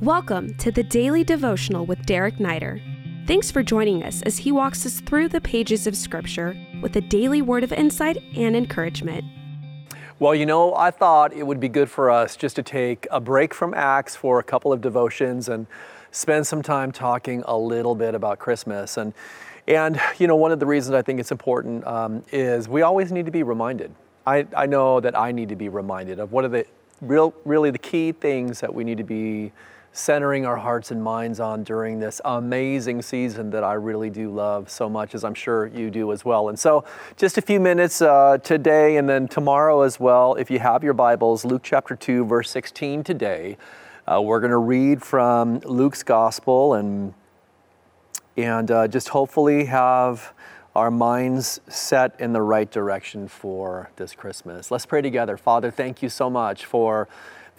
Welcome to the Daily Devotional with Derek Neider. Thanks for joining us as he walks us through the pages of Scripture with a daily word of insight and encouragement. Well, you know, I thought it would be good for us just to take a break from Acts for a couple of devotions and spend some time talking a little bit about Christmas. And, and you know, one of the reasons I think it's important um, is we always need to be reminded. I, I know that I need to be reminded of what are the real, really the key things that we need to be centering our hearts and minds on during this amazing season that I really do love so much, as I'm sure you do as well. And so, just a few minutes uh, today and then tomorrow as well, if you have your Bibles, Luke chapter 2, verse 16 today. Uh, we're going to read from Luke's gospel and, and uh, just hopefully have our minds set in the right direction for this Christmas. Let's pray together. Father, thank you so much for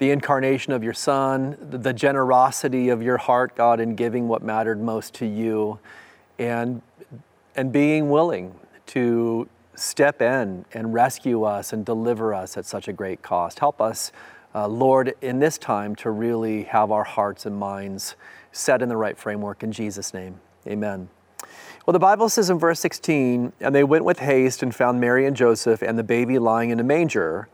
the incarnation of your Son, the generosity of your heart, God, in giving what mattered most to you, and, and being willing to step in and rescue us and deliver us at such a great cost. Help us, uh, Lord, in this time to really have our hearts and minds set in the right framework. In Jesus' name, amen. Well, the Bible says in verse 16, and they went with haste and found Mary and Joseph and the baby lying in a manger.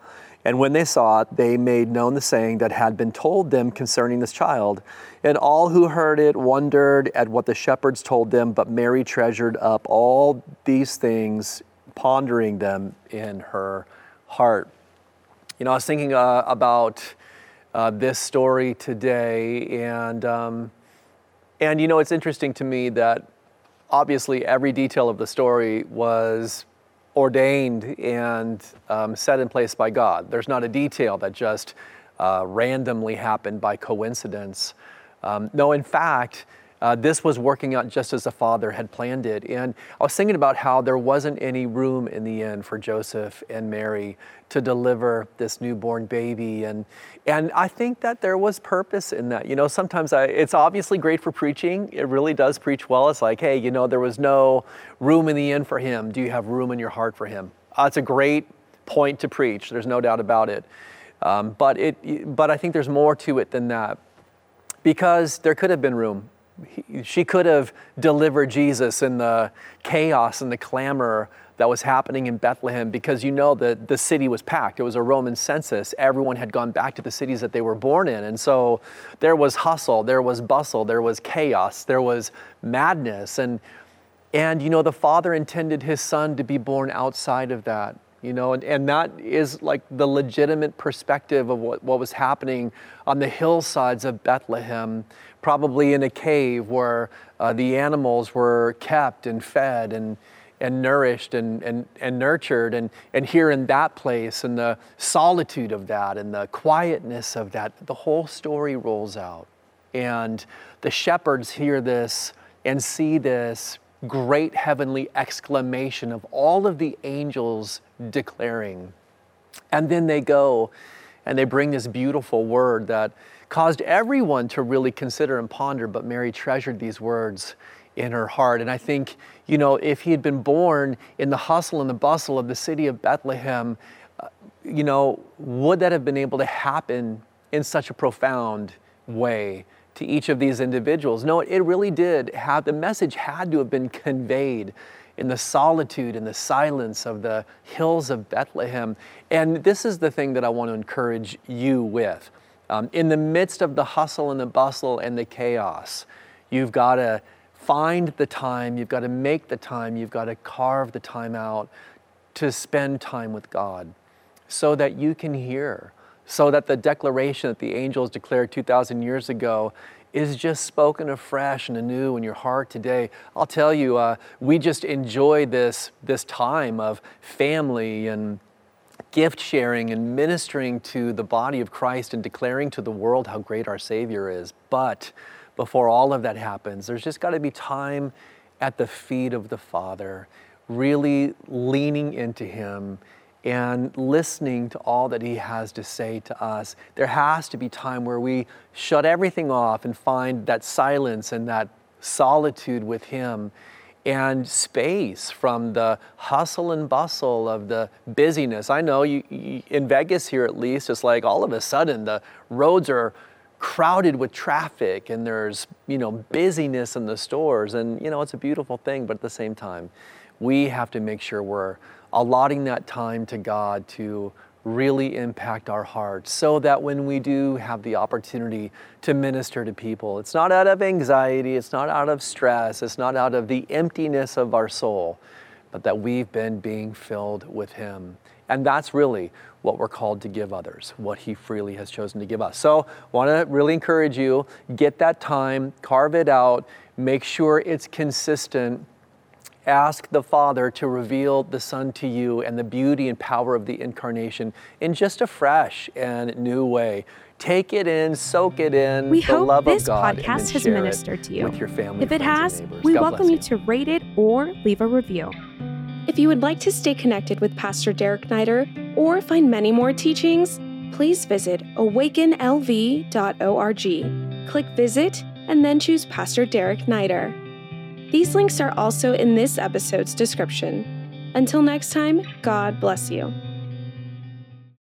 And when they saw it, they made known the saying that had been told them concerning this child. And all who heard it wondered at what the shepherds told them, but Mary treasured up all these things, pondering them in her heart. You know, I was thinking uh, about uh, this story today, and, um, and you know, it's interesting to me that obviously every detail of the story was ordained and um, set in place by God. There's not a detail that just uh, randomly happened by coincidence. Um, no, in fact, uh, this was working out just as the Father had planned it. And I was thinking about how there wasn't any room in the end for Joseph and Mary to deliver this newborn baby. And, and I think that there was purpose in that. You know, sometimes I, it's obviously great for preaching. It really does preach well. It's like, hey, you know, there was no room in the end for him. Do you have room in your heart for him? Uh, it's a great point to preach. There's no doubt about it. Um, but, it, but I think there's more to it than that because there could have been room he, she could have delivered Jesus in the chaos and the clamor that was happening in Bethlehem because you know that the city was packed. It was a Roman census. Everyone had gone back to the cities that they were born in. And so there was hustle, there was bustle, there was chaos, there was madness. And, and you know, the Father intended his son to be born outside of that you know, and, and that is like the legitimate perspective of what, what was happening on the hillsides of Bethlehem, probably in a cave where uh, the animals were kept and fed and, and nourished and, and, and nurtured. And, and here in that place, and the solitude of that, and the quietness of that, the whole story rolls out. And the shepherds hear this and see this great heavenly exclamation of all of the angels declaring. And then they go and they bring this beautiful word that caused everyone to really consider and ponder, but Mary treasured these words in her heart. And I think, you know, if he had been born in the hustle and the bustle of the city of Bethlehem, uh, you know, would that have been able to happen in such a profound way? To each of these individuals. No, it really did have, the message had to have been conveyed in the solitude and the silence of the hills of Bethlehem. And this is the thing that I want to encourage you with. Um, in the midst of the hustle and the bustle and the chaos, you've got to find the time, you've got to make the time, you've got to carve the time out to spend time with God so that you can hear so that the declaration that the angels declared 2,000 years ago is just spoken afresh and anew in your heart today. I'll tell you, uh, we just enjoy this, this time of family and gift sharing and ministering to the body of Christ and declaring to the world how great our Savior is. But before all of that happens, there's just got to be time at the feet of the Father, really leaning into Him and listening to all that He has to say to us. There has to be time where we shut everything off and find that silence and that solitude with Him and space from the hustle and bustle of the busyness. I know you, you, in Vegas here at least, it's like all of a sudden the roads are crowded with traffic and there's, you know, busyness in the stores. And, you know, it's a beautiful thing, but at the same time, we have to make sure we're allotting that time to God to really impact our hearts so that when we do have the opportunity to minister to people, it's not out of anxiety, it's not out of stress, it's not out of the emptiness of our soul, but that we've been being filled with Him. And that's really what we're called to give others, what He freely has chosen to give us. So, want to really encourage you get that time, carve it out, make sure it's consistent ask the Father to reveal the Son to you and the beauty and power of the incarnation in just a fresh and new way. Take it in, soak it in. We the hope love this of God, podcast has ministered to you. With your family, If it has, we God welcome bless you to rate it or leave a review. If you would like to stay connected with Pastor Derek Neider or find many more teachings, please visit awakenlv.org. Click visit and then choose Pastor Derek Neider. These links are also in this episode's description. Until next time, God bless you.